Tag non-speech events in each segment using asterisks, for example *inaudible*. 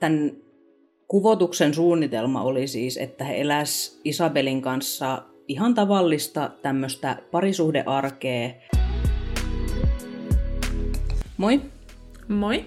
Tämän kuvotuksen suunnitelma oli siis, että he eläs Isabelin kanssa ihan tavallista tämmöistä parisuhdearkea. Moi, Moi,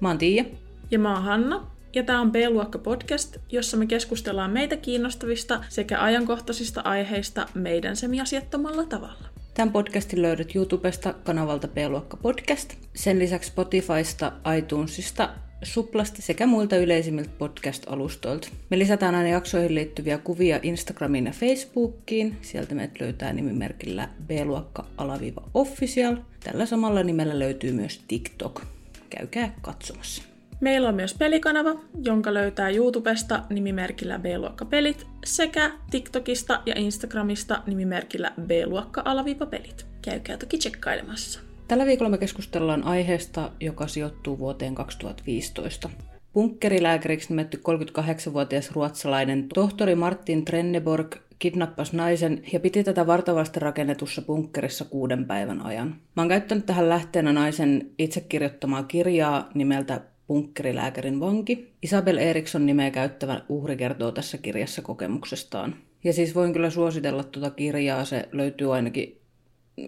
mä oon Tiia. ja mä oon Hanna, ja tää on B-luokka podcast, jossa me keskustellaan meitä kiinnostavista sekä ajankohtaisista aiheista meidän semiasiattomalla tavalla. Tämän podcastin löydät YouTubesta kanavalta B-luokka podcast. Sen lisäksi Spotifysta, iTunesista, Suplasta sekä muilta yleisimmiltä podcast-alustoilta. Me lisätään aina jaksoihin liittyviä kuvia Instagramiin ja Facebookiin. Sieltä meidät löytää nimimerkillä B-luokka-official. Tällä samalla nimellä löytyy myös TikTok. Käykää katsomassa. Meillä on myös pelikanava, jonka löytää YouTubesta nimimerkillä B-luokka-pelit sekä TikTokista ja Instagramista nimimerkillä B-luokka-pelit. Käykää toki tsekkailemassa. Tällä viikolla me keskustellaan aiheesta, joka sijoittuu vuoteen 2015. Punkkerilääkäriksi nimetty 38-vuotias ruotsalainen tohtori Martin Trenneborg kidnappasi naisen ja piti tätä vartavasti rakennetussa bunkkerissa kuuden päivän ajan. Mä oon käyttänyt tähän lähteenä naisen itse kirjoittamaa kirjaa nimeltä Punkkerilääkärin vanki. Isabel Eriksson nimeä käyttävä uhri kertoo tässä kirjassa kokemuksestaan. Ja siis voin kyllä suositella tuota kirjaa, se löytyy ainakin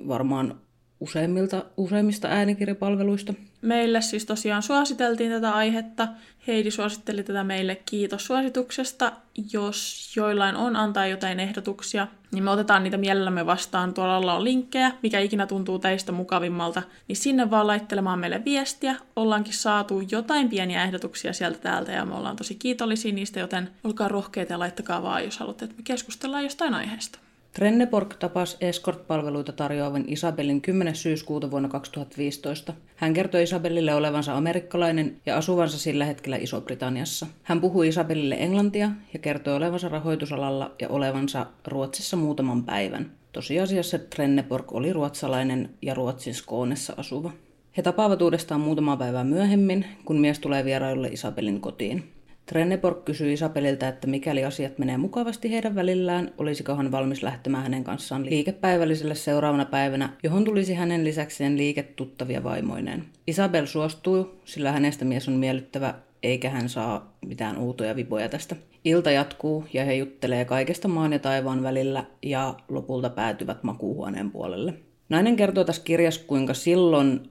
varmaan useimmilta, useimmista äänikirjapalveluista. Meille siis tosiaan suositeltiin tätä aihetta. Heidi suositteli tätä meille. Kiitos suosituksesta. Jos joillain on antaa jotain ehdotuksia, niin me otetaan niitä mielellämme vastaan. Tuolla alla on linkkejä, mikä ikinä tuntuu teistä mukavimmalta. Niin sinne vaan laittelemaan meille viestiä. Ollaankin saatu jotain pieniä ehdotuksia sieltä täältä ja me ollaan tosi kiitollisia niistä, joten olkaa rohkeita ja laittakaa vaan, jos haluatte, että me keskustellaan jostain aiheesta. Trenneborg tapasi escort-palveluita tarjoavan Isabelin 10. syyskuuta vuonna 2015. Hän kertoi Isabelille olevansa amerikkalainen ja asuvansa sillä hetkellä Iso-Britanniassa. Hän puhui Isabelille englantia ja kertoi olevansa rahoitusalalla ja olevansa Ruotsissa muutaman päivän. Tosiasiassa Trenneborg oli ruotsalainen ja Ruotsin Skoonessa asuva. He tapaavat uudestaan muutama päivää myöhemmin, kun mies tulee vierailulle Isabelin kotiin. Trenneborg kysyi Isabelilta, että mikäli asiat menee mukavasti heidän välillään, olisiko hän valmis lähtemään hänen kanssaan liikepäivälliselle seuraavana päivänä, johon tulisi hänen lisäkseen liiketuttavia vaimoineen. Isabel suostuu, sillä hänestä mies on miellyttävä, eikä hän saa mitään uutoja vipoja tästä. Ilta jatkuu ja he juttelee kaikesta maan ja taivaan välillä ja lopulta päätyvät makuuhuoneen puolelle. Nainen kertoo tässä kirjassa, kuinka silloin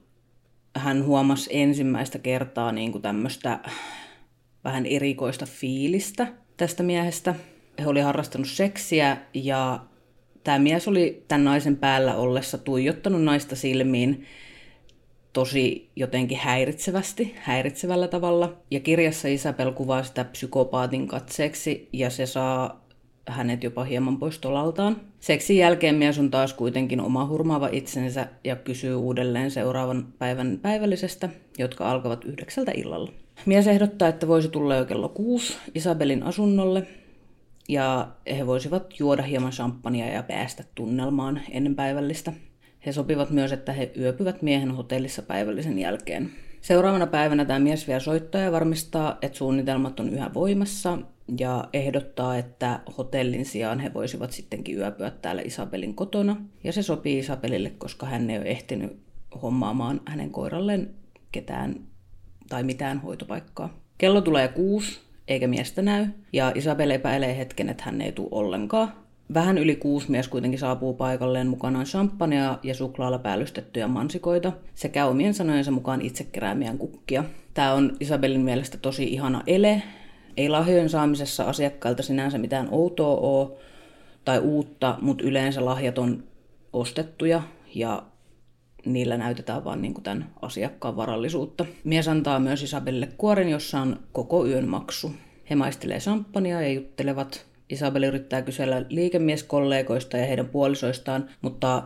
hän huomasi ensimmäistä kertaa niin kuin tämmöistä vähän erikoista fiilistä tästä miehestä. He oli harrastanut seksiä ja tämä mies oli tämän naisen päällä ollessa tuijottanut naista silmiin tosi jotenkin häiritsevästi, häiritsevällä tavalla. Ja kirjassa Isabel kuvaa sitä psykopaatin katseeksi ja se saa hänet jopa hieman pois tolaltaan. Seksin jälkeen mies on taas kuitenkin oma hurmaava itsensä ja kysyy uudelleen seuraavan päivän päivällisestä, jotka alkavat yhdeksältä illalla. Mies ehdottaa, että voisi tulla jo kello kuusi Isabelin asunnolle ja he voisivat juoda hieman champagnea ja päästä tunnelmaan ennen päivällistä. He sopivat myös, että he yöpyvät miehen hotellissa päivällisen jälkeen. Seuraavana päivänä tämä mies vielä soittaa ja varmistaa, että suunnitelmat on yhä voimassa ja ehdottaa, että hotellin sijaan he voisivat sittenkin yöpyä täällä Isabelin kotona. Ja se sopii Isabelille, koska hän ei ole ehtinyt hommaamaan hänen koiralleen ketään tai mitään hoitopaikkaa. Kello tulee kuusi, eikä miestä näy, ja Isabel epäilee hetken, että hän ei tule ollenkaan. Vähän yli kuusi mies kuitenkin saapuu paikalleen mukanaan champagnea ja suklaalla päällystettyjä mansikoita sekä omien sanojensa mukaan itse keräämiään kukkia. Tämä on Isabelin mielestä tosi ihana ele. Ei lahjojen saamisessa asiakkailta sinänsä mitään outoa ole tai uutta, mutta yleensä lahjat on ostettuja ja niillä näytetään vaan niin tämän asiakkaan varallisuutta. Mies antaa myös Isabelle kuoren, jossa on koko yön maksu. He maistelee champagnea ja juttelevat. Isabel yrittää kysellä liikemieskollegoista ja heidän puolisoistaan, mutta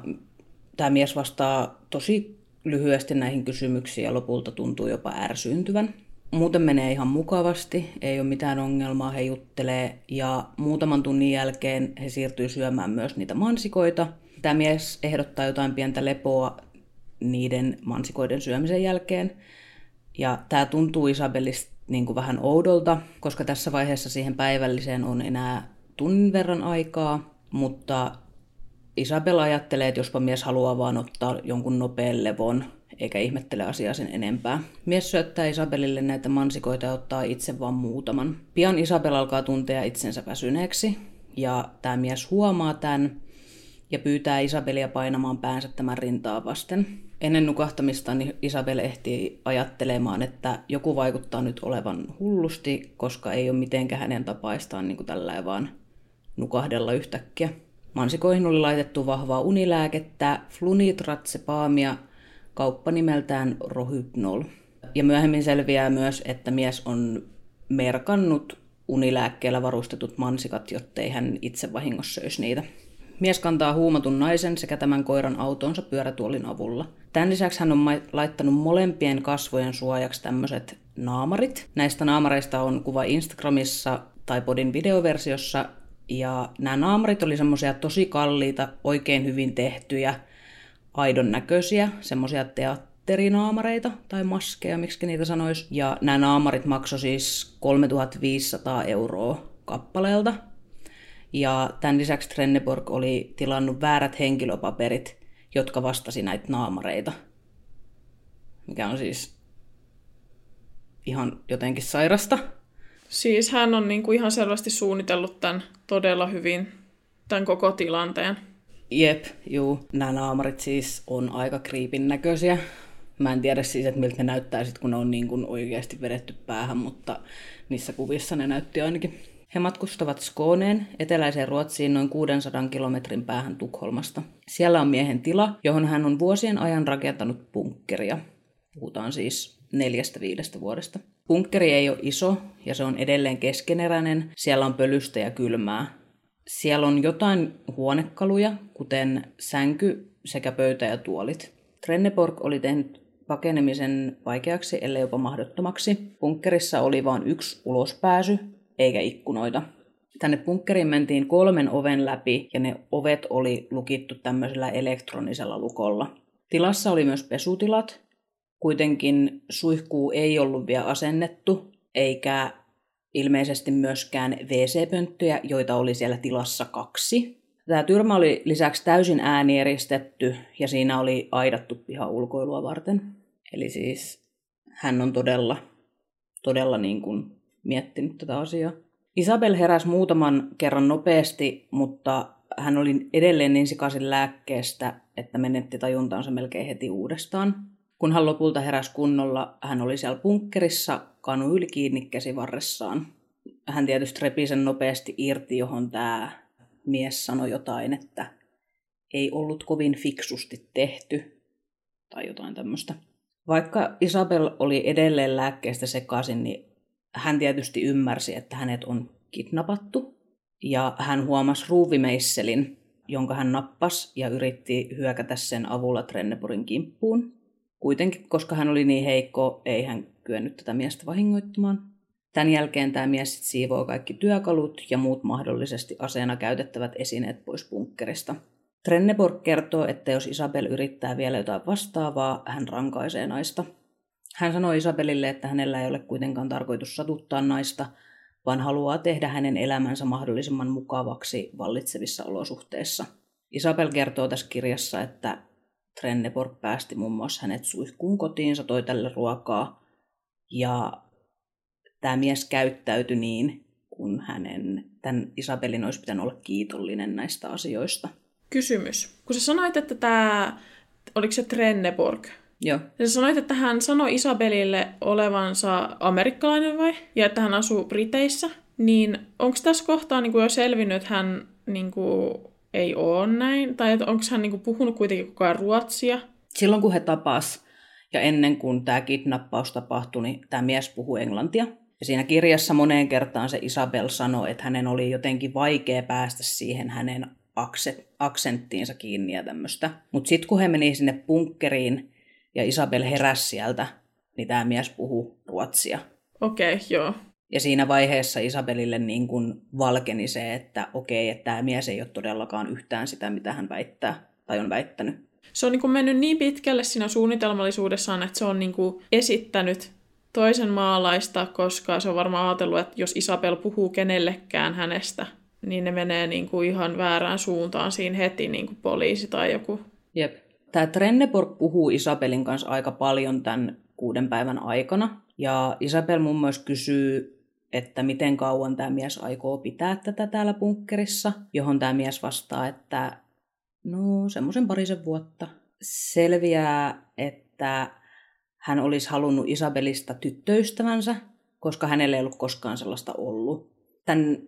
tämä mies vastaa tosi lyhyesti näihin kysymyksiin ja lopulta tuntuu jopa ärsyyntyvän. Muuten menee ihan mukavasti, ei ole mitään ongelmaa, he juttelee ja muutaman tunnin jälkeen he siirtyy syömään myös niitä mansikoita. Tämä mies ehdottaa jotain pientä lepoa niiden mansikoiden syömisen jälkeen. Ja tämä tuntuu Isabellista niin kuin vähän oudolta, koska tässä vaiheessa siihen päivälliseen on enää tunnin verran aikaa, mutta Isabella ajattelee, että jospa mies haluaa vaan ottaa jonkun nopean levon, eikä ihmettele asiaa sen enempää. Mies syöttää Isabelille näitä mansikoita ja ottaa itse vain muutaman. Pian Isabel alkaa tuntea itsensä väsyneeksi, ja tämä mies huomaa tämän ja pyytää Isabelia painamaan päänsä tämän rintaa vasten. Ennen nukahtamista niin Isabel ehtii ajattelemaan, että joku vaikuttaa nyt olevan hullusti, koska ei ole mitenkään hänen tapaistaan niin kuin tällä vaan nukahdella yhtäkkiä. Mansikoihin oli laitettu vahvaa unilääkettä, flunitratsepaamia, kauppa nimeltään Rohypnol. Ja myöhemmin selviää myös, että mies on merkannut unilääkkeellä varustetut mansikat, jottei hän itse vahingossa söisi niitä. Mies kantaa huumatun naisen sekä tämän koiran autonsa pyörätuolin avulla. Tämän lisäksi hän on laittanut molempien kasvojen suojaksi tämmöiset naamarit. Näistä naamareista on kuva Instagramissa tai podin videoversiossa. Ja nämä naamarit oli semmoisia tosi kalliita, oikein hyvin tehtyjä, aidon näköisiä, semmoisia teatterinaamareita tai maskeja, miksi niitä sanoisi. Ja nämä naamarit maksoi siis 3500 euroa kappaleelta. Ja tämän lisäksi Trenneborg oli tilannut väärät henkilöpaperit, jotka vastasi näitä naamareita. Mikä on siis ihan jotenkin sairasta. Siis hän on niinku ihan selvästi suunnitellut tämän todella hyvin, tämän koko tilanteen. Jep, juu. Nämä naamarit siis on aika kriipin näköisiä. Mä en tiedä siis, että miltä ne näyttää sit, kun ne on niin kuin oikeasti vedetty päähän, mutta niissä kuvissa ne näytti ainakin. He matkustavat Skåneen, eteläiseen Ruotsiin noin 600 kilometrin päähän Tukholmasta. Siellä on miehen tila, johon hän on vuosien ajan rakentanut bunkkeria. Puhutaan siis neljästä viidestä vuodesta. Bunkkeri ei ole iso ja se on edelleen keskeneräinen. Siellä on pölystä ja kylmää. Siellä on jotain huonekaluja, kuten sänky sekä pöytä ja tuolit. Trenneborg oli tehnyt pakenemisen vaikeaksi, ellei jopa mahdottomaksi. Bunkkerissa oli vain yksi ulospääsy, eikä ikkunoita. Tänne bunkkeriin mentiin kolmen oven läpi ja ne ovet oli lukittu tämmöisellä elektronisella lukolla. Tilassa oli myös pesutilat. Kuitenkin suihkuu ei ollut vielä asennettu, eikä ilmeisesti myöskään WC-pönttöjä, joita oli siellä tilassa kaksi. Tämä tyrmä oli lisäksi täysin äänieristetty ja siinä oli aidattu piha ulkoilua varten. Eli siis hän on todella, todella niin kuin miettinyt tätä asiaa. Isabel heräsi muutaman kerran nopeasti, mutta hän oli edelleen niin sikaisin lääkkeestä, että menetti tajuntaansa melkein heti uudestaan. Kun hän lopulta heräsi kunnolla, hän oli siellä punkkerissa kanu yli kiinni käsivarressaan. Hän tietysti repi sen nopeasti irti, johon tämä mies sanoi jotain, että ei ollut kovin fiksusti tehty tai jotain tämmöistä. Vaikka Isabel oli edelleen lääkkeestä sekaisin, niin hän tietysti ymmärsi, että hänet on kidnappattu. Ja hän huomasi ruuvimeisselin, jonka hän nappasi ja yritti hyökätä sen avulla Trenneporin kimppuun. Kuitenkin, koska hän oli niin heikko, ei hän kyennyt tätä miestä vahingoittamaan. Tämän jälkeen tämä mies sit siivoo kaikki työkalut ja muut mahdollisesti aseena käytettävät esineet pois bunkkerista. Trenneborg kertoo, että jos Isabel yrittää vielä jotain vastaavaa, hän rankaisee naista. Hän sanoi Isabelille, että hänellä ei ole kuitenkaan tarkoitus satuttaa naista, vaan haluaa tehdä hänen elämänsä mahdollisimman mukavaksi vallitsevissa olosuhteissa. Isabel kertoo tässä kirjassa, että Trenneborg päästi muun muassa hänet suihkuun kotiinsa, toi tälle ruokaa ja tämä mies käyttäytyi niin, kun hänen, tämän Isabelin olisi pitänyt olla kiitollinen näistä asioista. Kysymys. Kun sä sanoit, että tämä, oliko se Trenneborg, Joo. Ja sä sanoit, että hän sanoi Isabelille olevansa amerikkalainen vai? Ja että hän asuu Briteissä. Niin onko tässä kohtaa niin kuin jo selvinnyt, että hän niin kuin, ei ole näin? Tai onko hän niin kuin, puhunut kuitenkin koko ajan ruotsia? Silloin kun he tapas ja ennen kuin tämä kidnappaus tapahtui, niin tämä mies puhui englantia. Ja siinä kirjassa moneen kertaan se Isabel sanoi, että hänen oli jotenkin vaikea päästä siihen hänen aksenttiinsa kiinni ja tämmöistä. Mutta sitten kun he meni sinne punkkeriin, ja Isabel heräsi sieltä, niin tämä mies puhuu ruotsia. Okei, okay, joo. Ja siinä vaiheessa Isabelille niin kuin valkeni se, että okei, että tämä mies ei ole todellakaan yhtään sitä, mitä hän väittää tai on väittänyt. Se on niin kuin mennyt niin pitkälle siinä suunnitelmallisuudessaan, että se on niin kuin esittänyt toisen maalaista, koska se on varmaan ajatellut, että jos Isabel puhuu kenellekään hänestä, niin ne menee niin kuin ihan väärään suuntaan siinä heti niin kuin poliisi tai joku. Jep. Tämä Trenneborg puhuu Isabelin kanssa aika paljon tämän kuuden päivän aikana. Ja Isabel muun muassa kysyy, että miten kauan tämä mies aikoo pitää tätä täällä bunkkerissa, johon tämä mies vastaa, että no semmoisen parisen vuotta. Selviää, että hän olisi halunnut Isabelista tyttöystävänsä, koska hänellä ei ollut koskaan sellaista ollut. Tämän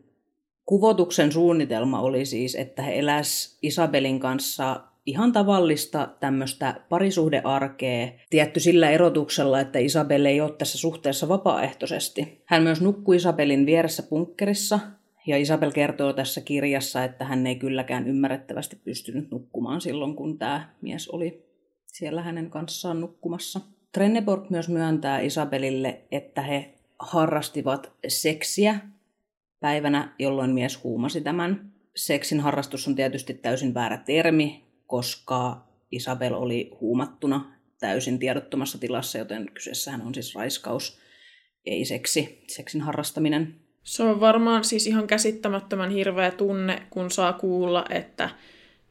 kuvotuksen suunnitelma oli siis, että he eläs Isabelin kanssa ihan tavallista tämmöistä parisuhdearkea, tietty sillä erotuksella, että Isabel ei ole tässä suhteessa vapaaehtoisesti. Hän myös nukkui Isabelin vieressä punkkerissa, ja Isabel kertoo tässä kirjassa, että hän ei kylläkään ymmärrettävästi pystynyt nukkumaan silloin, kun tämä mies oli siellä hänen kanssaan nukkumassa. Trenneborg myös myöntää Isabelille, että he harrastivat seksiä päivänä, jolloin mies huumasi tämän. Seksin harrastus on tietysti täysin väärä termi, koska Isabel oli huumattuna täysin tiedottomassa tilassa, joten kyseessähän on siis raiskaus, ei seksi, seksin harrastaminen. Se on varmaan siis ihan käsittämättömän hirveä tunne, kun saa kuulla, että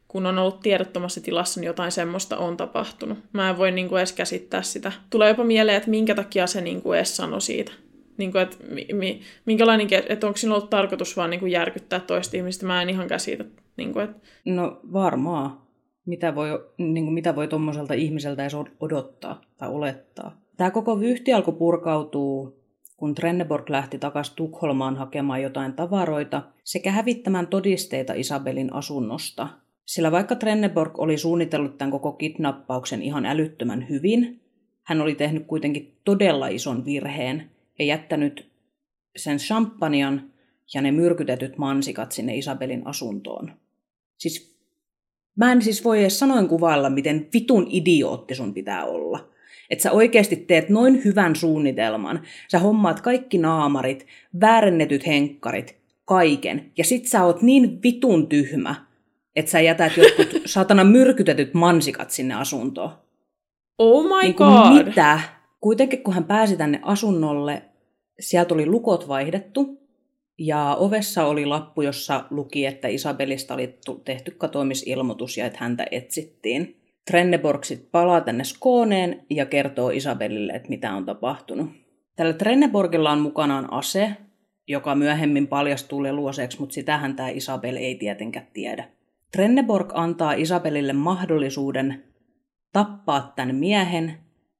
kun on ollut tiedottomassa tilassa, niin jotain semmoista on tapahtunut. Mä en voi niin kuin edes käsittää sitä. Tulee jopa mieleen, että minkä takia se niin kuin edes sanoi siitä. Niin kuin, että mi, minkälainen, että onko sinulla ollut tarkoitus vaan niin kuin järkyttää toista ihmistä, mä en ihan käsitä. Niin kuin, että... No varmaan. Mitä voi, niin kuin, mitä voi tuommoiselta ihmiseltä edes odottaa tai olettaa. Tämä koko vyhti alkoi purkautuu, kun Trenneborg lähti takaisin Tukholmaan hakemaan jotain tavaroita sekä hävittämään todisteita Isabelin asunnosta. Sillä vaikka Trenneborg oli suunnitellut tämän koko kidnappauksen ihan älyttömän hyvin, hän oli tehnyt kuitenkin todella ison virheen ja jättänyt sen champagnean ja ne myrkytetyt mansikat sinne Isabelin asuntoon. Siis mä en siis voi edes sanoin kuvailla, miten vitun idiootti sun pitää olla. Että sä oikeasti teet noin hyvän suunnitelman, sä hommaat kaikki naamarit, väärennetyt henkkarit, kaiken, ja sit sä oot niin vitun tyhmä, että sä jätät jotkut *laughs* satana myrkytetyt mansikat sinne asuntoon. Oh my niin god! Mitä? Kuitenkin kun hän pääsi tänne asunnolle, sieltä oli lukot vaihdettu, ja ovessa oli lappu, jossa luki, että Isabelista oli tehty katoamisilmoitus ja että häntä etsittiin. Trenneborg sitten palaa tänne Skooneen ja kertoo Isabelille, että mitä on tapahtunut. Tällä Trenneborgilla on mukanaan ase, joka myöhemmin paljastuu leluaseeksi, mutta sitähän tämä Isabel ei tietenkään tiedä. Trenneborg antaa Isabelille mahdollisuuden tappaa tämän miehen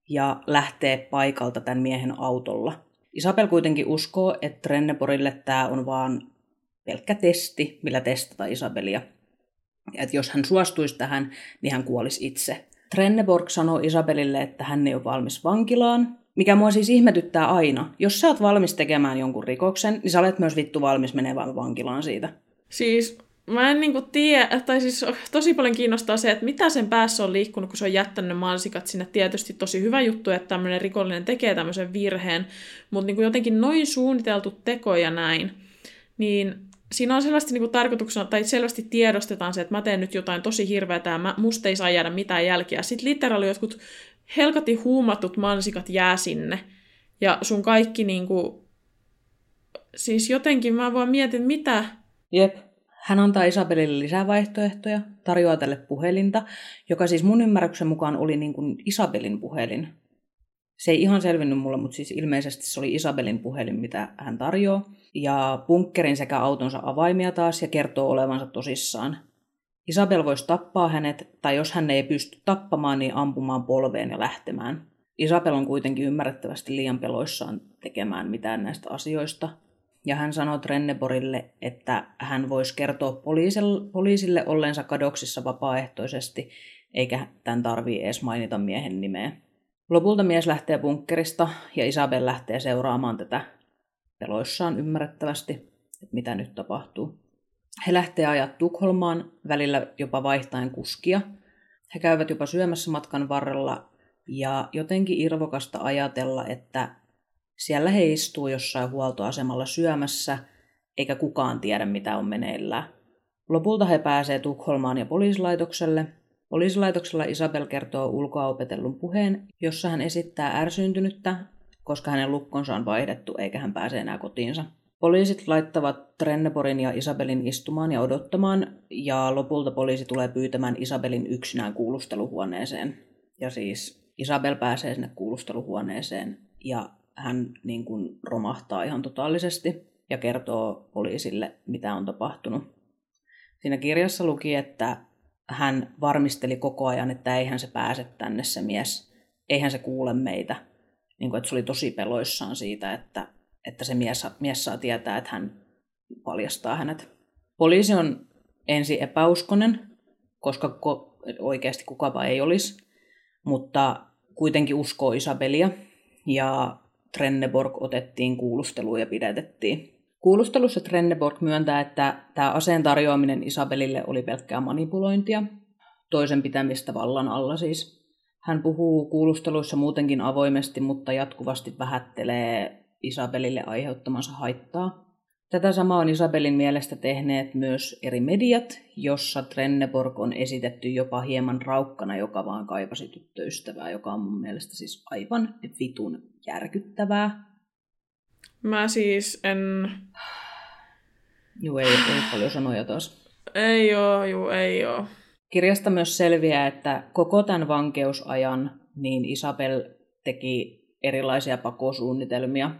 ja lähtee paikalta tämän miehen autolla. Isabel kuitenkin uskoo, että Trenneborille tämä on vaan pelkkä testi, millä testata Isabelia. Ja että jos hän suostuisi tähän, niin hän kuolisi itse. Trenneborg sanoo Isabelille, että hän ei ole valmis vankilaan, mikä mua siis ihmetyttää aina. Jos sä oot valmis tekemään jonkun rikoksen, niin sä olet myös vittu valmis menemään vankilaan siitä. Siis mä en niinku tiedä, tai siis tosi paljon kiinnostaa se, että mitä sen päässä on liikkunut, kun se on jättänyt mansikat sinne. Tietysti tosi hyvä juttu, että tämmöinen rikollinen tekee tämmöisen virheen, mutta niinku jotenkin noin suunniteltu teko ja näin, niin siinä on selvästi niinku tarkoituksena, tai selvästi tiedostetaan se, että mä teen nyt jotain tosi hirveätä ja mä, musta ei saa jäädä mitään jälkiä. Sitten literaali jotkut helkati huumatut mansikat jää sinne, ja sun kaikki niinku, siis jotenkin mä vaan mietin, mitä... Jep hän antaa Isabelille lisää vaihtoehtoja, tarjoaa tälle puhelinta, joka siis mun ymmärryksen mukaan oli niin kuin Isabelin puhelin. Se ei ihan selvinnyt mulle, mutta siis ilmeisesti se oli Isabelin puhelin, mitä hän tarjoaa. Ja bunkkerin sekä autonsa avaimia taas ja kertoo olevansa tosissaan. Isabel voisi tappaa hänet, tai jos hän ei pysty tappamaan, niin ampumaan polveen ja lähtemään. Isabel on kuitenkin ymmärrettävästi liian peloissaan tekemään mitään näistä asioista – ja hän sanoi Trenneborille, että hän voisi kertoa poliisille ollensa kadoksissa vapaaehtoisesti, eikä tämän tarvii edes mainita miehen nimeä. Lopulta mies lähtee bunkkerista ja Isabel lähtee seuraamaan tätä peloissaan ymmärrettävästi, että mitä nyt tapahtuu. He lähtee ajaa Tukholmaan, välillä jopa vaihtaen kuskia. He käyvät jopa syömässä matkan varrella ja jotenkin irvokasta ajatella, että siellä he istuu jossain huoltoasemalla syömässä, eikä kukaan tiedä mitä on meneillään. Lopulta he pääsee Tukholmaan ja poliisilaitokselle. Poliisilaitoksella Isabel kertoo ulkoa opetellun puheen, jossa hän esittää ärsyyntynyttä, koska hänen lukkonsa on vaihdettu eikä hän pääse enää kotiinsa. Poliisit laittavat Trenneborin ja Isabelin istumaan ja odottamaan, ja lopulta poliisi tulee pyytämään Isabelin yksinään kuulusteluhuoneeseen. Ja siis Isabel pääsee sinne kuulusteluhuoneeseen, ja hän niin kuin romahtaa ihan totaalisesti ja kertoo poliisille, mitä on tapahtunut. Siinä kirjassa luki, että hän varmisteli koko ajan, että eihän se pääse tänne se mies, eihän se kuule meitä. Niin kuin, että se oli tosi peloissaan siitä, että, että se mies, mies saa tietää, että hän paljastaa hänet. Poliisi on ensi epäuskonen, koska ko- oikeasti kukapa ei olisi, mutta kuitenkin uskoo Isabelia ja Trenneborg otettiin kuulusteluun ja pidätettiin. Kuulustelussa Trenneborg myöntää, että tämä aseen tarjoaminen Isabelille oli pelkkää manipulointia, toisen pitämistä vallan alla siis. Hän puhuu kuulusteluissa muutenkin avoimesti, mutta jatkuvasti vähättelee Isabelille aiheuttamansa haittaa. Tätä samaa on Isabelin mielestä tehneet myös eri mediat, jossa Trenneborg on esitetty jopa hieman raukkana, joka vaan kaipasi tyttöystävää, joka on mun mielestä siis aivan vitun järkyttävää. Mä siis en... Joo, ei, ei paljon sanoja taas. Ei oo, juu, ei oo. Kirjasta myös selviää, että koko tämän vankeusajan niin Isabel teki erilaisia pakosuunnitelmia.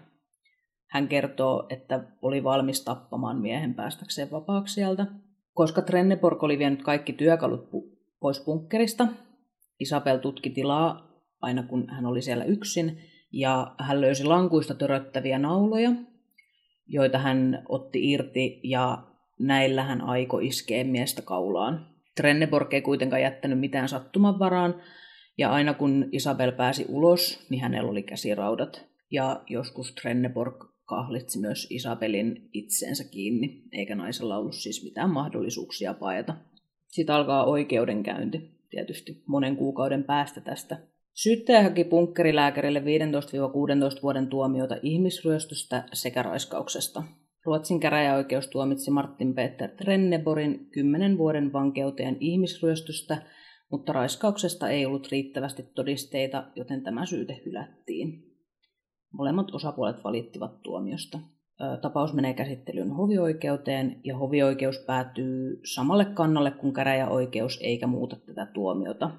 Hän kertoo, että oli valmis tappamaan miehen päästäkseen vapaaksi sieltä. Koska Trenneborg oli vienyt kaikki työkalut pois bunkkerista, Isabel tutki tilaa aina kun hän oli siellä yksin, ja hän löysi lankuista töröttäviä nauloja, joita hän otti irti ja näillä hän aiko iskee miestä kaulaan. Trenneborg ei kuitenkaan jättänyt mitään sattuman varaan, ja aina kun Isabel pääsi ulos, niin hänellä oli käsiraudat. Ja joskus Trenneborg kahlitsi myös Isabelin itseensä kiinni, eikä naisella ollut siis mitään mahdollisuuksia paeta. Sitten alkaa oikeudenkäynti, tietysti monen kuukauden päästä tästä Syyttäjä haki punkkerilääkärille 15-16 vuoden tuomiota ihmisryöstöstä sekä raiskauksesta. Ruotsin käräjäoikeus tuomitsi Martin Peter Trenneborin 10 vuoden vankeuteen ihmisryöstöstä, mutta raiskauksesta ei ollut riittävästi todisteita, joten tämä syyte hylättiin. Molemmat osapuolet valittivat tuomiosta. Tapaus menee käsittelyyn hovioikeuteen ja hovioikeus päätyy samalle kannalle kuin käräjäoikeus eikä muuta tätä tuomiota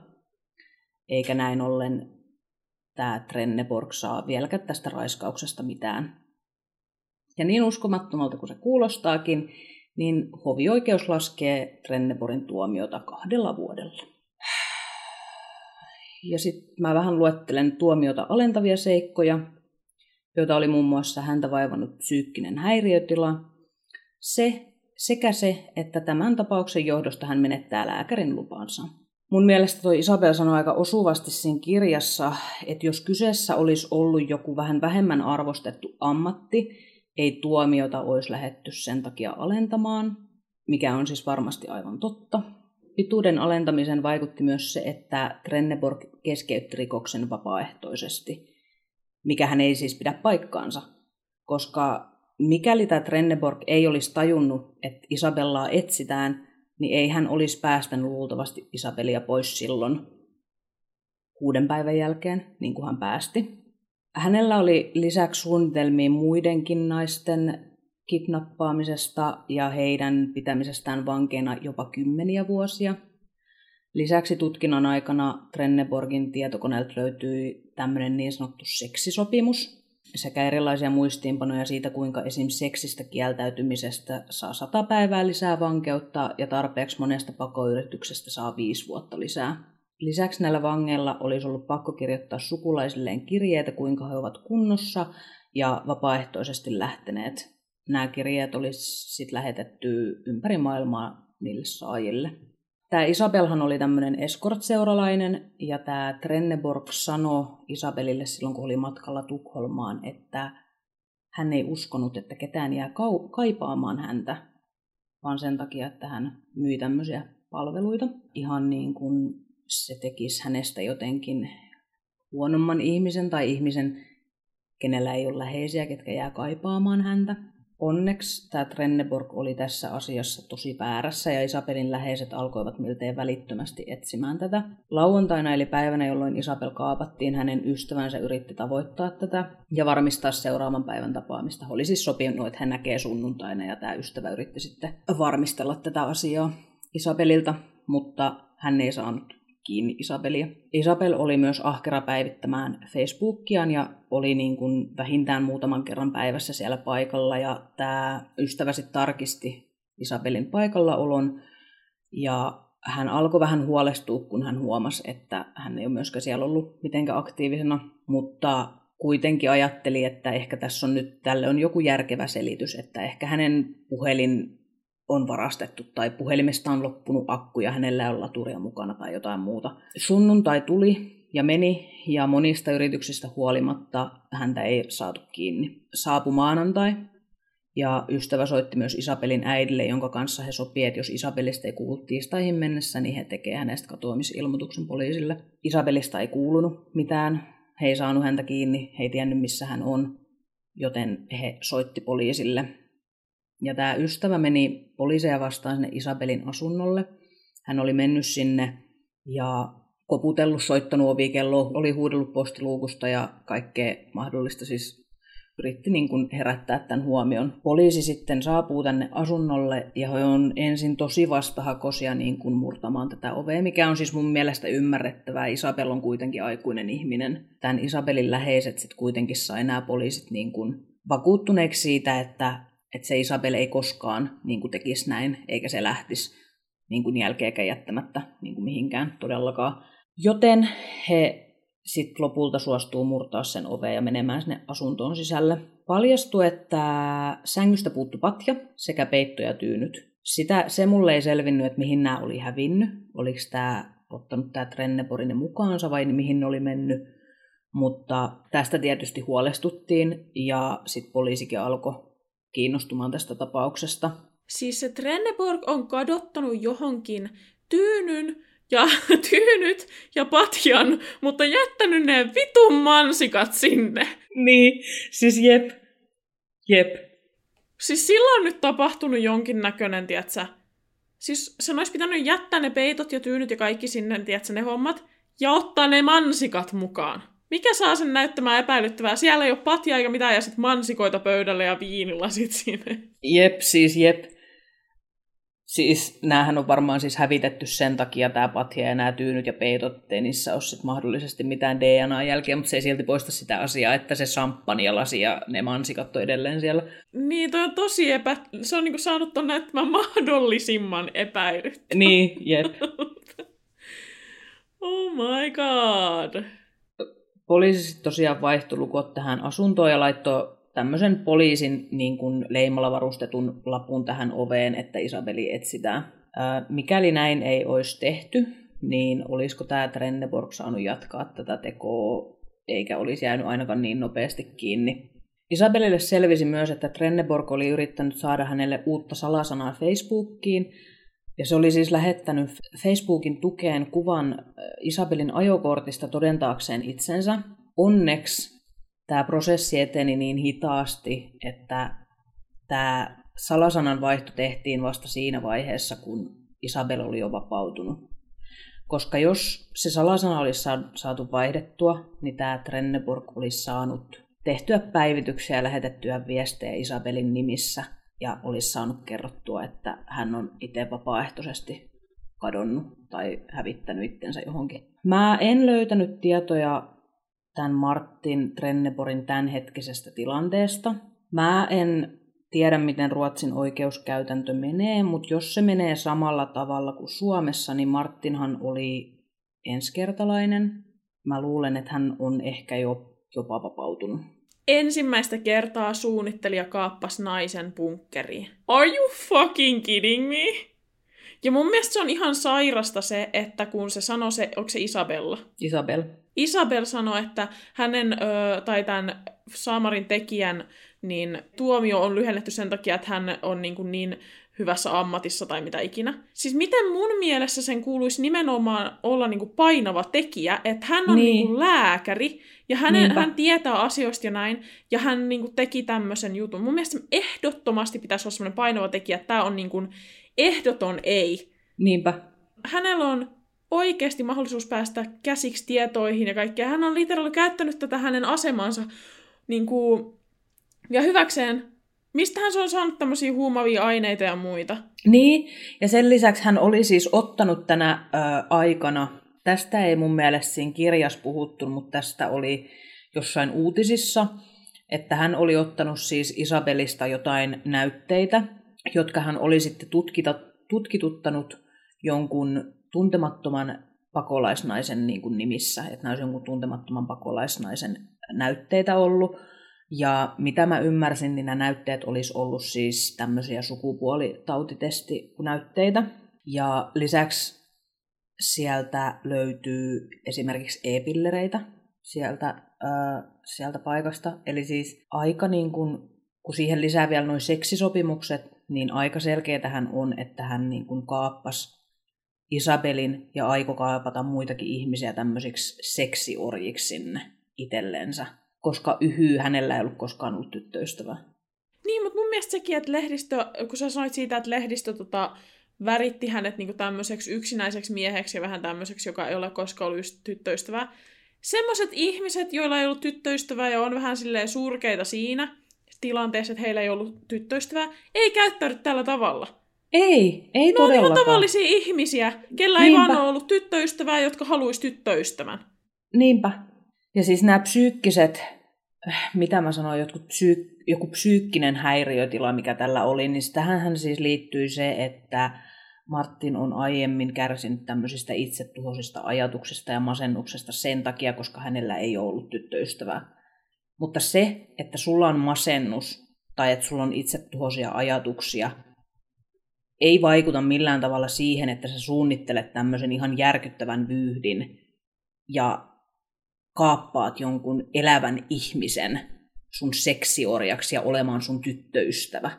eikä näin ollen tämä Trenneborg saa vieläkään tästä raiskauksesta mitään. Ja niin uskomattomalta kuin se kuulostaakin, niin hovioikeus laskee Trenneborgin tuomiota kahdella vuodella. Ja sitten mä vähän luettelen tuomiota alentavia seikkoja, joita oli muun muassa häntä vaivannut psyykkinen häiriötila, se sekä se, että tämän tapauksen johdosta hän menettää lääkärin lupansa. Mun mielestä toi Isabel sanoi aika osuvasti siinä kirjassa, että jos kyseessä olisi ollut joku vähän vähemmän arvostettu ammatti, ei tuomiota olisi lähetty sen takia alentamaan, mikä on siis varmasti aivan totta. Pituuden alentamisen vaikutti myös se, että Trenneborg keskeytti rikoksen vapaaehtoisesti, mikä hän ei siis pidä paikkaansa, koska mikäli tämä Trenneborg ei olisi tajunnut, että Isabellaa etsitään – niin ei hän olisi päästänyt luultavasti Isabelia pois silloin kuuden päivän jälkeen, niin kuin hän päästi. Hänellä oli lisäksi suunnitelmia muidenkin naisten kidnappaamisesta ja heidän pitämisestään vankeina jopa kymmeniä vuosia. Lisäksi tutkinnan aikana Trenneborgin tietokoneelta löytyi tämmöinen niin sanottu seksisopimus, sekä erilaisia muistiinpanoja siitä, kuinka esim. seksistä kieltäytymisestä saa sata päivää lisää vankeutta ja tarpeeksi monesta pakoyrityksestä saa viisi vuotta lisää. Lisäksi näillä vangeilla olisi ollut pakko kirjoittaa sukulaisilleen kirjeitä, kuinka he ovat kunnossa ja vapaaehtoisesti lähteneet. Nämä kirjeet olisi sitten lähetetty ympäri maailmaa niille saajille. Tämä Isabelhan oli tämmöinen escort-seuralainen ja tämä Trenneborg sanoi Isabelille silloin, kun oli matkalla Tukholmaan, että hän ei uskonut, että ketään jää kaipaamaan häntä, vaan sen takia, että hän myi tämmöisiä palveluita. Ihan niin kuin se tekisi hänestä jotenkin huonomman ihmisen tai ihmisen, kenellä ei ole läheisiä, ketkä jää kaipaamaan häntä. Onneksi tämä Trenneborg oli tässä asiassa tosi väärässä ja Isabelin läheiset alkoivat miltei välittömästi etsimään tätä. Lauantaina eli päivänä, jolloin Isabel kaapattiin, hänen ystävänsä yritti tavoittaa tätä ja varmistaa seuraavan päivän tapaamista. Oli siis sopinut, että hän näkee sunnuntaina ja tämä ystävä yritti sitten varmistella tätä asiaa Isabelilta, mutta hän ei saanut kiinni Isabelia. Isabel oli myös ahkera päivittämään Facebookiaan ja oli niin kuin vähintään muutaman kerran päivässä siellä paikalla ja tämä ystävä sitten tarkisti Isabelin paikallaolon ja hän alkoi vähän huolestua, kun hän huomasi, että hän ei ole myöskään siellä ollut mitenkään aktiivisena, mutta kuitenkin ajatteli, että ehkä tässä on nyt, tälle on joku järkevä selitys, että ehkä hänen puhelin on varastettu tai puhelimesta on loppunut akku ja hänellä on laturia mukana tai jotain muuta. Sunnuntai tuli ja meni ja monista yrityksistä huolimatta häntä ei saatu kiinni. Saapu maanantai ja ystävä soitti myös Isabelin äidille, jonka kanssa he sopivat, että jos Isabelista ei kuulu tiistaihin mennessä, niin he tekevät hänestä katoamisilmoituksen poliisille. Isabelista ei kuulunut mitään, he ei saanut häntä kiinni, he ei tiennyt missä hän on, joten he soitti poliisille ja tämä ystävä meni poliiseja vastaan sinne Isabelin asunnolle. Hän oli mennyt sinne ja koputellut, soittanut ovikelloa, oli huudellut postiluukusta ja kaikkea mahdollista siis yritti niin kuin herättää tämän huomion. Poliisi sitten saapuu tänne asunnolle ja he on ensin tosi vastahakoisia niin kuin murtamaan tätä ovea, mikä on siis mun mielestä ymmärrettävää. Isabel on kuitenkin aikuinen ihminen. Tämän Isabelin läheiset sitten kuitenkin sai nämä poliisit niin kuin vakuuttuneeksi siitä, että että se Isabel ei koskaan niin kuin tekisi näin, eikä se lähtisi niin kuin jälkeenkään jättämättä niin kuin mihinkään todellakaan. Joten he sitten lopulta suostuu murtaa sen oveen ja menemään sinne asuntoon sisälle. Paljastui, että sängystä puuttu patja sekä peitto ja tyynyt. Sitä, se mulle ei selvinnyt, että mihin nämä oli hävinnyt. Oliko tämä ottanut tämä Trenneborinen mukaansa vai mihin ne oli mennyt. Mutta tästä tietysti huolestuttiin ja sitten poliisikin alkoi kiinnostumaan tästä tapauksesta. Siis se Trenneborg on kadottanut johonkin tyynyn ja *laughs* tyynyt ja patjan, mutta jättänyt ne vitun mansikat sinne. Niin, siis jep. Jep. Siis sillä on nyt tapahtunut jonkinnäköinen, tietsä. Siis sen olisi pitänyt jättää ne peitot ja tyynyt ja kaikki sinne, tietsä, ne hommat, ja ottaa ne mansikat mukaan. Mikä saa sen näyttämään epäilyttävää? Siellä ei ole patja eikä mitään, ja sitten mansikoita pöydälle ja viinilasit sinne. Jep, siis jep. Siis näähän on varmaan siis hävitetty sen takia tämä patja ja nämä tyynyt ja peitot, ettei niissä ole sit mahdollisesti mitään DNA-jälkeä, mutta se ei silti poista sitä asiaa, että se samppani ja lasi ja ne mansikat on edelleen siellä. Niin, toi on tosi epä... Se on niinku saanut ton näyttämään *laughs* mahdollisimman epäilyt. Niin, jep. *laughs* oh my god. Poliisi sitten tosiaan vaihtoi lukot tähän asuntoon ja laittoi tämmöisen poliisin niin kuin leimalla varustetun lapun tähän oveen, että Isabeli etsitään. Ää, mikäli näin ei olisi tehty, niin olisiko tämä Trenneborg saanut jatkaa tätä tekoa, eikä olisi jäänyt ainakaan niin nopeasti kiinni. Isabelille selvisi myös, että Trenneborg oli yrittänyt saada hänelle uutta salasanaa Facebookiin, ja se oli siis lähettänyt Facebookin tukeen kuvan Isabelin ajokortista todentaakseen itsensä. Onneksi tämä prosessi eteni niin hitaasti, että tämä salasanan vaihto tehtiin vasta siinä vaiheessa, kun Isabel oli jo vapautunut. Koska jos se salasana olisi saatu vaihdettua, niin tämä Trenneborg olisi saanut tehtyä päivityksiä ja lähetettyä viestejä Isabelin nimissä – ja olisi saanut kerrottua, että hän on itse vapaaehtoisesti kadonnut tai hävittänyt itsensä johonkin. Mä en löytänyt tietoja tämän Martin Trenneborin tämänhetkisestä tilanteesta. Mä en tiedä, miten Ruotsin oikeuskäytäntö menee, mutta jos se menee samalla tavalla kuin Suomessa, niin Martinhan oli ensikertalainen. Mä luulen, että hän on ehkä jo jopa vapautunut ensimmäistä kertaa suunnittelija kaappas naisen bunkkeriin. Are you fucking kidding me? Ja mun mielestä se on ihan sairasta se, että kun se sanoi se, onko se Isabella? Isabel. Isabel sanoi, että hänen, ö, tai tämän Saamarin tekijän, niin tuomio on lyhennetty sen takia, että hän on niin, kuin niin hyvässä ammatissa tai mitä ikinä. Siis miten mun mielessä sen kuuluisi nimenomaan olla niin kuin painava tekijä, että hän on niin. Niin kuin lääkäri ja hänen, hän tietää asioista ja näin, ja hän niin kuin teki tämmöisen jutun. Mun mielestä ehdottomasti pitäisi olla semmoinen painava tekijä, että tämä on niin kuin ehdoton ei. Niinpä. Hänellä on oikeasti mahdollisuus päästä käsiksi tietoihin ja kaikkea. Hän on literally käyttänyt tätä hänen asemansa niin kuin, ja hyväkseen. Mistähän se on saanut tämmöisiä huumavia aineita ja muita? Niin, ja sen lisäksi hän oli siis ottanut tänä ö, aikana, tästä ei mun mielestä siinä kirjassa puhuttu, mutta tästä oli jossain uutisissa, että hän oli ottanut siis Isabelista jotain näytteitä, jotka hän oli sitten tutkita, tutkituttanut jonkun tuntemattoman pakolaisnaisen niin kuin nimissä, että nämä olisi jonkun tuntemattoman pakolaisnaisen näytteitä ollut. Ja mitä mä ymmärsin, niin nämä näytteet olisi ollut siis tämmöisiä sukupuolitautitestinäytteitä. Ja lisäksi sieltä löytyy esimerkiksi e-pillereitä sieltä, äh, sieltä paikasta. Eli siis aika niin kuin, kun siihen lisää vielä noin seksisopimukset, niin aika selkeätähän on, että hän niin kuin kaappasi Isabelin ja aiko kaapata muitakin ihmisiä tämmöisiksi seksiorjiksi sinne itsellensä, koska yhyy hänellä ei ollut koskaan ollut tyttöystävää. Niin, mutta mun mielestä sekin, että lehdistö, kun sä sanoit siitä, että lehdistö tota, väritti hänet niinku tämmöiseksi yksinäiseksi mieheksi ja vähän tämmöiseksi, joka ei ole koskaan ollut just tyttöystävää. Semmoiset ihmiset, joilla ei ollut tyttöystävää ja on vähän silleen surkeita siinä tilanteessa, että heillä ei ollut tyttöystävää, ei käyttäydy tällä tavalla. Ei, ei ne todellakaan. on ihan tavallisia ihmisiä, kellä ei Niinpä. vaan ole ollut tyttöystävää, jotka haluaisi tyttöystävän. Niinpä. Ja siis nämä psyykkiset, äh, mitä mä sanoin, jotkut psyy- joku psyykkinen häiriötila, mikä tällä oli, niin tähän siis liittyy se, että Martin on aiemmin kärsinyt tämmöisistä itsetuhoisista ajatuksista ja masennuksesta sen takia, koska hänellä ei ole ollut tyttöystävää. Mutta se, että sulla on masennus tai että sulla on itsetuhoisia ajatuksia, ei vaikuta millään tavalla siihen, että sä suunnittelet tämmöisen ihan järkyttävän vyyhdin ja kaappaat jonkun elävän ihmisen sun seksiorjaksi ja olemaan sun tyttöystävä.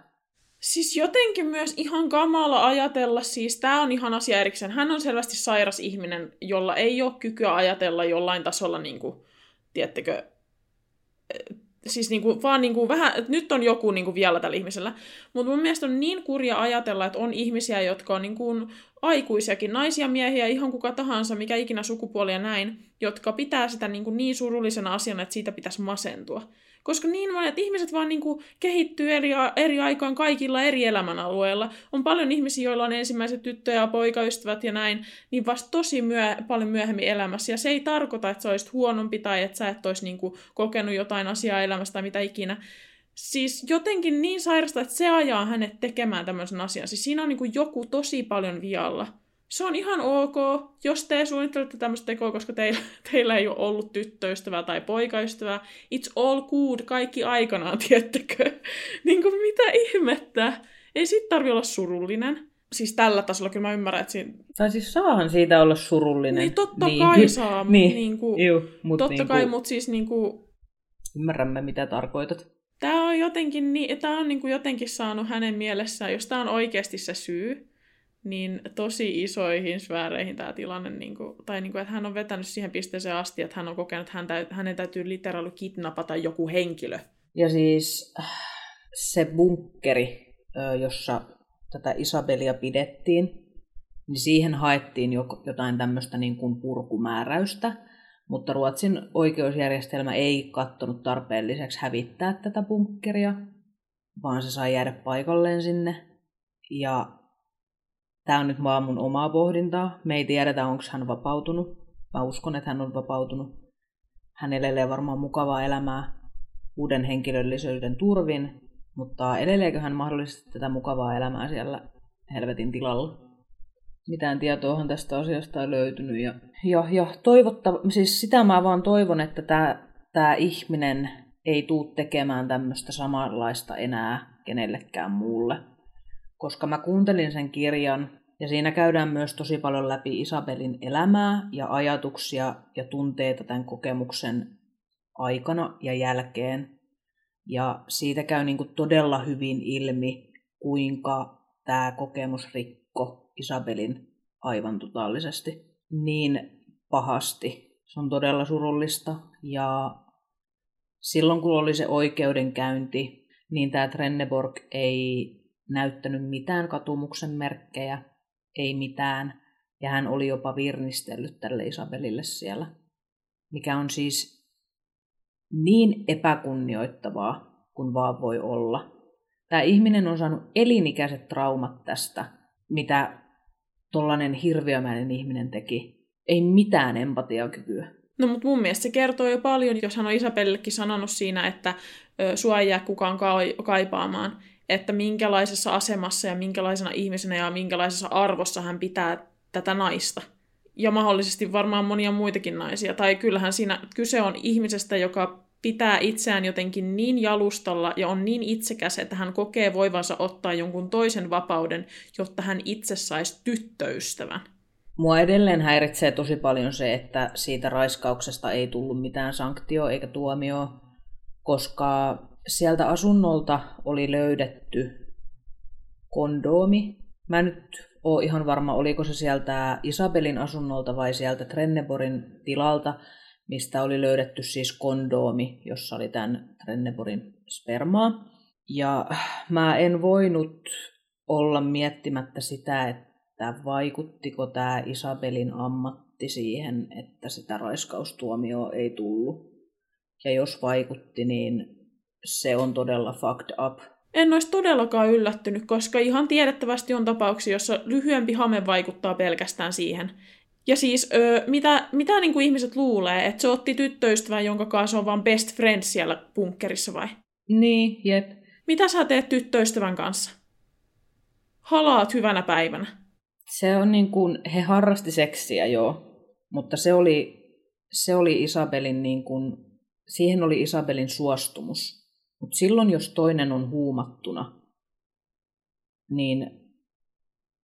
Siis jotenkin myös ihan kamala ajatella, siis tämä on ihan asia erikseen. Hän on selvästi sairas ihminen, jolla ei ole kykyä ajatella jollain tasolla, niin kuin, tiettekö, siis niinku, vaan niinku vähän, että nyt on joku niinku vielä tällä ihmisellä. Mutta mun mielestä on niin kurja ajatella, että on ihmisiä, jotka on niinku aikuisiakin, naisia, miehiä, ihan kuka tahansa, mikä ikinä sukupuoli ja näin, jotka pitää sitä niinku niin surullisena asiana, että siitä pitäisi masentua. Koska niin monet ihmiset vaan niinku kehittyy eri, eri aikaan kaikilla eri elämänalueilla. On paljon ihmisiä, joilla on ensimmäiset tyttö- ja poikaystävät ja näin, niin vasta tosi myö, paljon myöhemmin elämässä. Ja se ei tarkoita, että sä olisit huonompi tai että sä et olisi niinku kokenut jotain asiaa elämästä tai mitä ikinä. Siis jotenkin niin sairasta, että se ajaa hänet tekemään tämmöisen asian. Siis siinä on niinku joku tosi paljon vialla se on ihan ok, jos te suunnittelette tämmöistä tekoa, koska teillä, *laughs* teillä ei ole ollut tyttöystävää tai poikaystävää. It's all good, kaikki aikanaan, *laughs* tiettekö? niin kuin mitä ihmettä? Ei siitä tarvi olla surullinen. Siis tällä tasolla kyllä mä ymmärrän, että siinä... Tai siis saahan siitä olla surullinen. Niin totta niin. kai *laughs* saa, niin. niin kuin, Juu, mut totta niin kai, kuin, mutta siis niin kuin, Ymmärrämme, mitä tarkoitat. Tämä on jotenkin, niin, tää on niin kuin jotenkin saanut hänen mielessään, jos tämä on oikeasti se syy, niin tosi isoihin sfääreihin tämä tilanne, niin kuin, tai niin kuin, että hän on vetänyt siihen pisteeseen asti, että hän on kokenut, että hänen täytyy literaali kidnapata joku henkilö. Ja siis se bunkkeri, jossa tätä Isabelia pidettiin, niin siihen haettiin jo- jotain tämmöistä niin kuin purkumääräystä, mutta Ruotsin oikeusjärjestelmä ei kattonut tarpeelliseksi hävittää tätä bunkkeria, vaan se sai jäädä paikalleen sinne. Ja tämä on nyt vaan mun omaa pohdintaa. Me ei tiedetä, onko hän vapautunut. Mä uskon, että hän on vapautunut. Hän elelee varmaan mukavaa elämää uuden henkilöllisyyden turvin, mutta eleleekö hän mahdollisesti tätä mukavaa elämää siellä helvetin tilalla? Mitään tietoahan tästä asiasta ei löytynyt. Ja, ja, ja toivottava, siis sitä mä vaan toivon, että tämä, tämä ihminen ei tuu tekemään tämmöistä samanlaista enää kenellekään muulle. Koska mä kuuntelin sen kirjan ja siinä käydään myös tosi paljon läpi Isabelin elämää ja ajatuksia ja tunteita tämän kokemuksen aikana ja jälkeen. Ja siitä käy niin todella hyvin ilmi, kuinka tämä kokemus rikko Isabelin aivan totaalisesti niin pahasti. Se on todella surullista ja silloin kun oli se oikeudenkäynti, niin tämä Trenneborg ei näyttänyt mitään katumuksen merkkejä, ei mitään, ja hän oli jopa virnistellyt tälle Isabelille siellä, mikä on siis niin epäkunnioittavaa kuin vaan voi olla. Tämä ihminen on saanut elinikäiset traumat tästä, mitä tollainen hirviömäinen ihminen teki. Ei mitään empatiakykyä. No mutta mun mielestä se kertoo jo paljon, jos hän on Isabellekin sanonut siinä, että sua ei jää kukaan ka- kaipaamaan, että minkälaisessa asemassa ja minkälaisena ihmisenä ja minkälaisessa arvossa hän pitää tätä naista. Ja mahdollisesti varmaan monia muitakin naisia. Tai kyllähän siinä kyse on ihmisestä, joka pitää itseään jotenkin niin jalustalla ja on niin itsekäs, että hän kokee voivansa ottaa jonkun toisen vapauden, jotta hän itse saisi tyttöystävän. Mua edelleen häiritsee tosi paljon se, että siitä raiskauksesta ei tullut mitään sanktio eikä tuomio, koska sieltä asunnolta oli löydetty kondoomi. Mä en nyt ole ihan varma, oliko se sieltä Isabelin asunnolta vai sieltä Trenneborin tilalta, mistä oli löydetty siis kondoomi, jossa oli tämän Trenneborin spermaa. Ja mä en voinut olla miettimättä sitä, että vaikuttiko tämä Isabelin ammatti siihen, että sitä raiskaustuomioa ei tullut. Ja jos vaikutti, niin se on todella fucked up. En olisi todellakaan yllättynyt, koska ihan tiedettävästi on tapauksia, jossa lyhyempi hame vaikuttaa pelkästään siihen. Ja siis, öö, mitä, mitä niin kuin ihmiset luulee, että se otti tyttöystävän, jonka kanssa on vaan best friends siellä punkkerissa vai? Niin, jep. Mitä sä teet tyttöystävän kanssa? Halaat hyvänä päivänä. Se on niin kuin, he harrasti seksiä joo, mutta se oli, se oli Isabelin niin kuin, siihen oli Isabelin suostumus. Mutta silloin, jos toinen on huumattuna, niin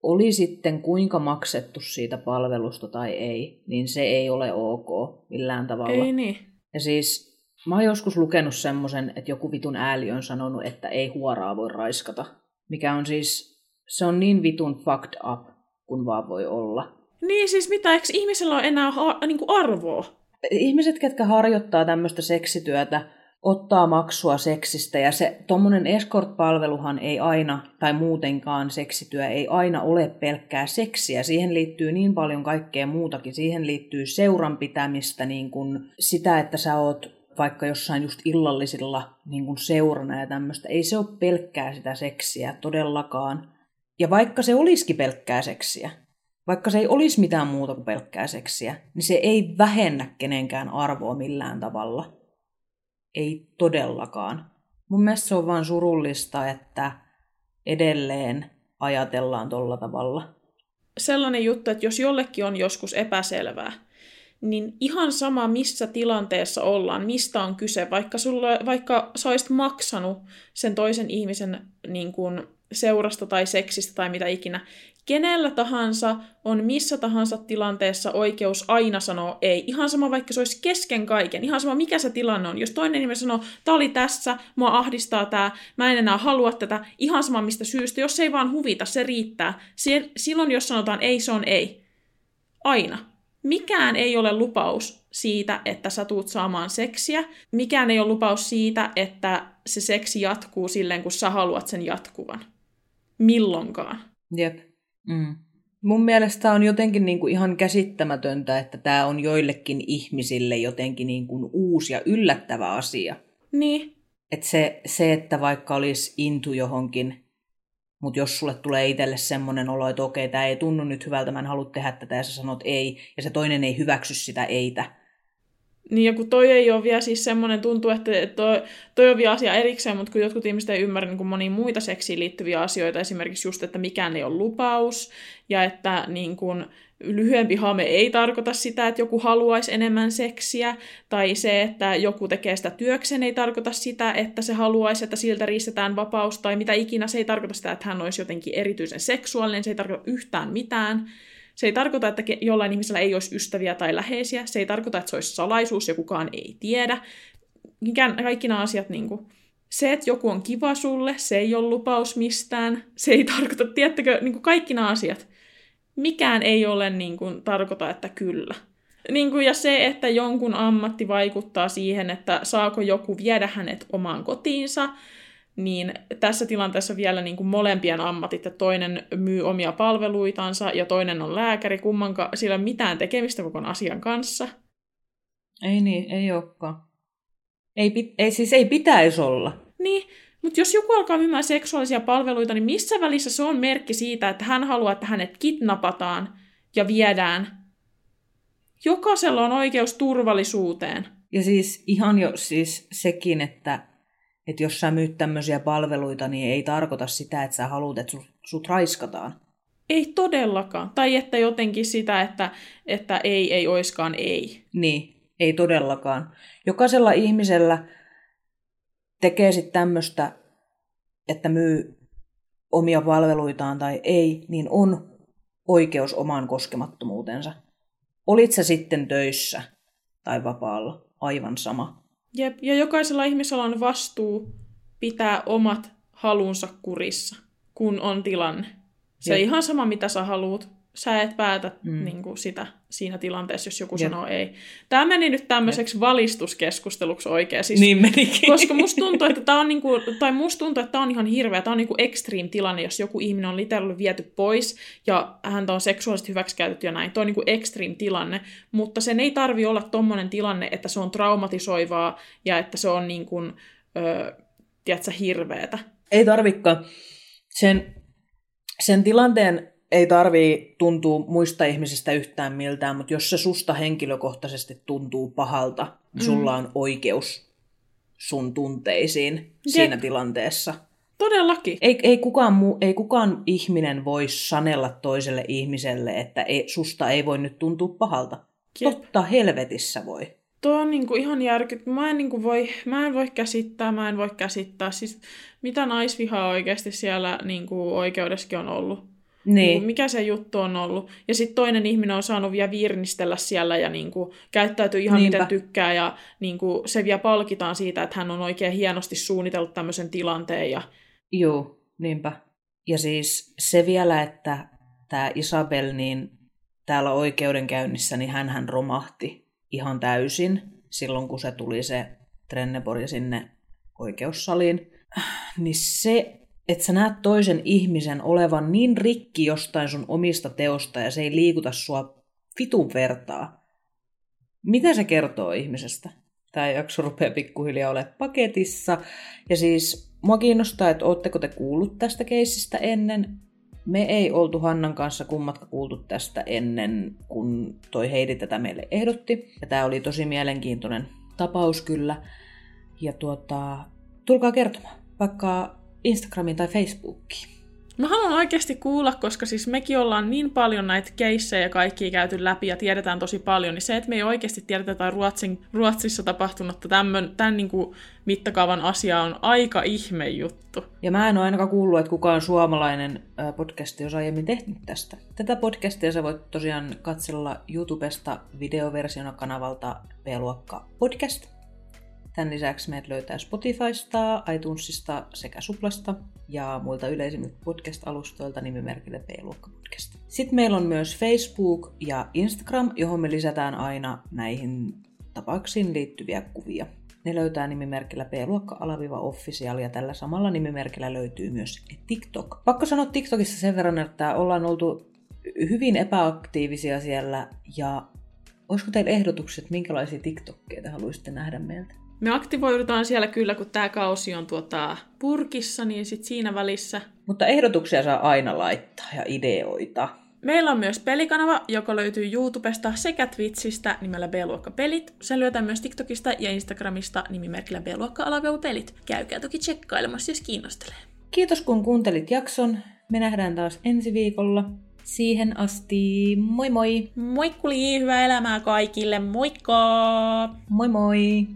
oli sitten kuinka maksettu siitä palvelusta tai ei, niin se ei ole ok millään tavalla. Ei niin. Ja siis mä oon joskus lukenut semmoisen, että joku vitun ääli on sanonut, että ei huoraa voi raiskata. Mikä on siis, se on niin vitun fucked up, kun vaan voi olla. Niin siis mitä, eikö ihmisellä ole enää ha- niin kuin arvoa? Ihmiset, ketkä harjoittaa tämmöistä seksityötä, ottaa maksua seksistä ja se tuommoinen escort-palveluhan ei aina, tai muutenkaan seksityö ei aina ole pelkkää seksiä. Siihen liittyy niin paljon kaikkea muutakin. Siihen liittyy seuran pitämistä, niin kuin sitä, että sä oot vaikka jossain just illallisilla niin kuin seurana ja tämmöistä. Ei se ole pelkkää sitä seksiä todellakaan. Ja vaikka se olisikin pelkkää seksiä, vaikka se ei olisi mitään muuta kuin pelkkää seksiä, niin se ei vähennä kenenkään arvoa millään tavalla. Ei todellakaan. Mun mielestä se on vaan surullista, että edelleen ajatellaan tolla tavalla. Sellainen juttu, että jos jollekin on joskus epäselvää, niin ihan sama missä tilanteessa ollaan, mistä on kyse, vaikka, sulla, vaikka sä olisit maksanut sen toisen ihmisen niin kuin, seurasta tai seksistä tai mitä ikinä, kenellä tahansa on missä tahansa tilanteessa oikeus aina sanoa ei. Ihan sama vaikka se olisi kesken kaiken, ihan sama mikä se tilanne on. Jos toinen ihminen sanoo, tää oli tässä, mua ahdistaa tää, mä en enää halua tätä, ihan sama mistä syystä, jos se ei vaan huvita, se riittää. Silloin jos sanotaan ei, se on ei. Aina. Mikään ei ole lupaus siitä, että sä tuut saamaan seksiä. Mikään ei ole lupaus siitä, että se seksi jatkuu silleen, kun sä haluat sen jatkuvan. Milloinkaan. Jep. Mm. Mun mielestä on jotenkin niin kuin ihan käsittämätöntä, että tämä on joillekin ihmisille jotenkin niin kuin uusi ja yllättävä asia. Niin. Et se, se, että vaikka olisi intu johonkin, mutta jos sulle tulee itselle semmoinen olo, että okei, tämä ei tunnu nyt hyvältä, mä en halua tehdä tätä, ja sä sanot ei, ja se toinen ei hyväksy sitä eitä, niin kun toi ei ole vielä siis semmoinen, tuntuu, että toi, toi on vielä asia erikseen, mutta kun jotkut ihmiset ei ymmärrä niin kuin monia muita seksiin liittyviä asioita, esimerkiksi just, että mikään ei ole lupaus, ja että niin kuin, lyhyempi hame ei tarkoita sitä, että joku haluaisi enemmän seksiä, tai se, että joku tekee sitä työkseen, ei tarkoita sitä, että se haluaisi, että siltä riistetään vapaus, tai mitä ikinä, se ei tarkoita sitä, että hän olisi jotenkin erityisen seksuaalinen, se ei tarkoita yhtään mitään. Se ei tarkoita, että jollain ihmisellä ei olisi ystäviä tai läheisiä. Se ei tarkoita, että se olisi salaisuus ja kukaan ei tiedä. Kaikki nämä asiat niin kuin, Se, että joku on kiva sulle, se ei ole lupaus mistään. Se ei *laughs* tarkoita, tiedättekö, niin kuin kaikki nämä asiat. Mikään ei ole niin kuin, tarkoita, että kyllä. Niin kuin, ja se, että jonkun ammatti vaikuttaa siihen, että saako joku viedä hänet omaan kotiinsa, niin tässä tilanteessa vielä niin kuin molempien ammatit, että toinen myy omia palveluitansa ja toinen on lääkäri, kummanka sillä ei ole mitään tekemistä koko asian kanssa. Ei niin, ei olekaan. Ei, pit- ei, siis ei pitäisi olla. Niin, mutta jos joku alkaa myymään seksuaalisia palveluita, niin missä välissä se on merkki siitä, että hän haluaa, että hänet kidnapataan ja viedään? Jokaisella on oikeus turvallisuuteen. Ja siis ihan jo siis sekin, että, että jos sä myyt tämmöisiä palveluita, niin ei tarkoita sitä, että sä haluat, että sut, sut raiskataan. Ei todellakaan. Tai että jotenkin sitä, että, että ei, ei oiskaan ei. Niin, ei todellakaan. Jokaisella ihmisellä tekee sitten tämmöistä, että myy omia palveluitaan tai ei, niin on oikeus omaan koskemattomuutensa. Olit sä sitten töissä tai vapaalla, aivan sama. Jep, ja jokaisella ihmisellä on vastuu pitää omat halunsa kurissa, kun on tilanne. Se on ihan sama, mitä sä haluat. Sä et päätä mm. niin kuin sitä siinä tilanteessa, jos joku Jep. sanoo ei. Tämä meni nyt tämmöiseksi Jep. valistuskeskusteluksi oikein. Siis, niin menikin. Koska musta tuntuu, että tämä on, niin kuin, tai musta tuntuu, että tämä on ihan hirveä. Tämä on niin kuin extreme tilanne, jos joku ihminen on literally viety pois ja häntä on seksuaalisesti hyväksikäytetty ja näin. Tuo on niin kuin extreme tilanne, mutta sen ei tarvi olla tommonen tilanne, että se on traumatisoivaa ja että se on niin kuin, ö, tiedätkö, hirveetä. Ei tarvikaan. Sen, sen tilanteen ei tarvii tuntua muista ihmisistä yhtään miltään, mutta jos se susta henkilökohtaisesti tuntuu pahalta, niin mm. sulla on oikeus sun tunteisiin Jep. siinä tilanteessa. Todellakin. Ei, ei, kukaan muu, ei kukaan ihminen voi sanella toiselle ihmiselle, että ei, susta ei voi nyt tuntua pahalta. Jep. Totta helvetissä voi. Tuo on niinku ihan järkyt. Mä en, niinku voi, mä en voi käsittää, mä en voi käsittää. Siis, mitä naisvihaa oikeasti siellä niinku oikeudessakin on ollut. Niin. niin mikä se juttu on ollut. Ja sitten toinen ihminen on saanut vielä virnistellä siellä ja niin kuin, käyttäytyy ihan Niinpä. miten tykkää. Ja niin kuin, se vielä palkitaan siitä, että hän on oikein hienosti suunnitellut tämmöisen tilanteen. Ja... Joo, niinpä. Ja siis se vielä, että tämä Isabel, niin täällä oikeudenkäynnissä, niin hän romahti ihan täysin silloin, kun se tuli se Trennebori sinne oikeussaliin. Niin se että sä näet toisen ihmisen olevan niin rikki jostain sun omista teosta ja se ei liikuta sua vitun vertaa. Mitä se kertoo ihmisestä? Tämä jakso rupeaa pikkuhiljaa olemaan paketissa. Ja siis mua kiinnostaa, että ootteko te kuullut tästä keissistä ennen. Me ei oltu Hannan kanssa kummatka kuultu tästä ennen, kun toi Heidi tätä meille ehdotti. Ja tämä oli tosi mielenkiintoinen tapaus kyllä. Ja tuota, tulkaa kertomaan, vaikka Instagramiin tai Facebookiin. Mä haluan oikeasti kuulla, koska siis mekin ollaan niin paljon näitä keissejä ja kaikkia käyty läpi ja tiedetään tosi paljon, niin se, että me ei oikeasti tiedetä jotain Ruotsin, Ruotsissa tapahtunutta tämän, tämän niin kuin mittakaavan asia on aika ihme juttu. Ja mä en ole ainakaan kuullut, että kukaan suomalainen podcasti olisi aiemmin tehnyt tästä. Tätä podcastia sä voit tosiaan katsella YouTubesta videoversiona kanavalta B-luokka podcast. Tämän lisäksi meidät löytää Spotifysta, iTunesista sekä Suplasta ja muilta yleisimmiltä podcast-alustoilta nimimerkillä B-luokka podcast. Sitten meillä on myös Facebook ja Instagram, johon me lisätään aina näihin tapauksiin liittyviä kuvia. Ne löytää nimimerkillä b-luokka-official ja tällä samalla nimimerkillä löytyy myös TikTok. Pakko sanoa TikTokissa sen verran, että ollaan oltu hyvin epäaktiivisia siellä ja olisiko teillä ehdotukset, minkälaisia TikTokkeja te haluaisitte nähdä meiltä? Me aktivoidutaan siellä kyllä, kun tämä kausi on tuota purkissa, niin sit siinä välissä. Mutta ehdotuksia saa aina laittaa ja ideoita. Meillä on myös pelikanava, joka löytyy YouTubesta sekä Twitchistä nimellä B-luokka pelit. Sen löytää myös TikTokista ja Instagramista nimimerkillä B-luokka pelit. Käykää toki tsekkailemassa, jos kiinnostelee. Kiitos kun kuuntelit jakson. Me nähdään taas ensi viikolla. Siihen asti moi moi! Moikkuli, hyvää elämää kaikille, moikka! Moi moi!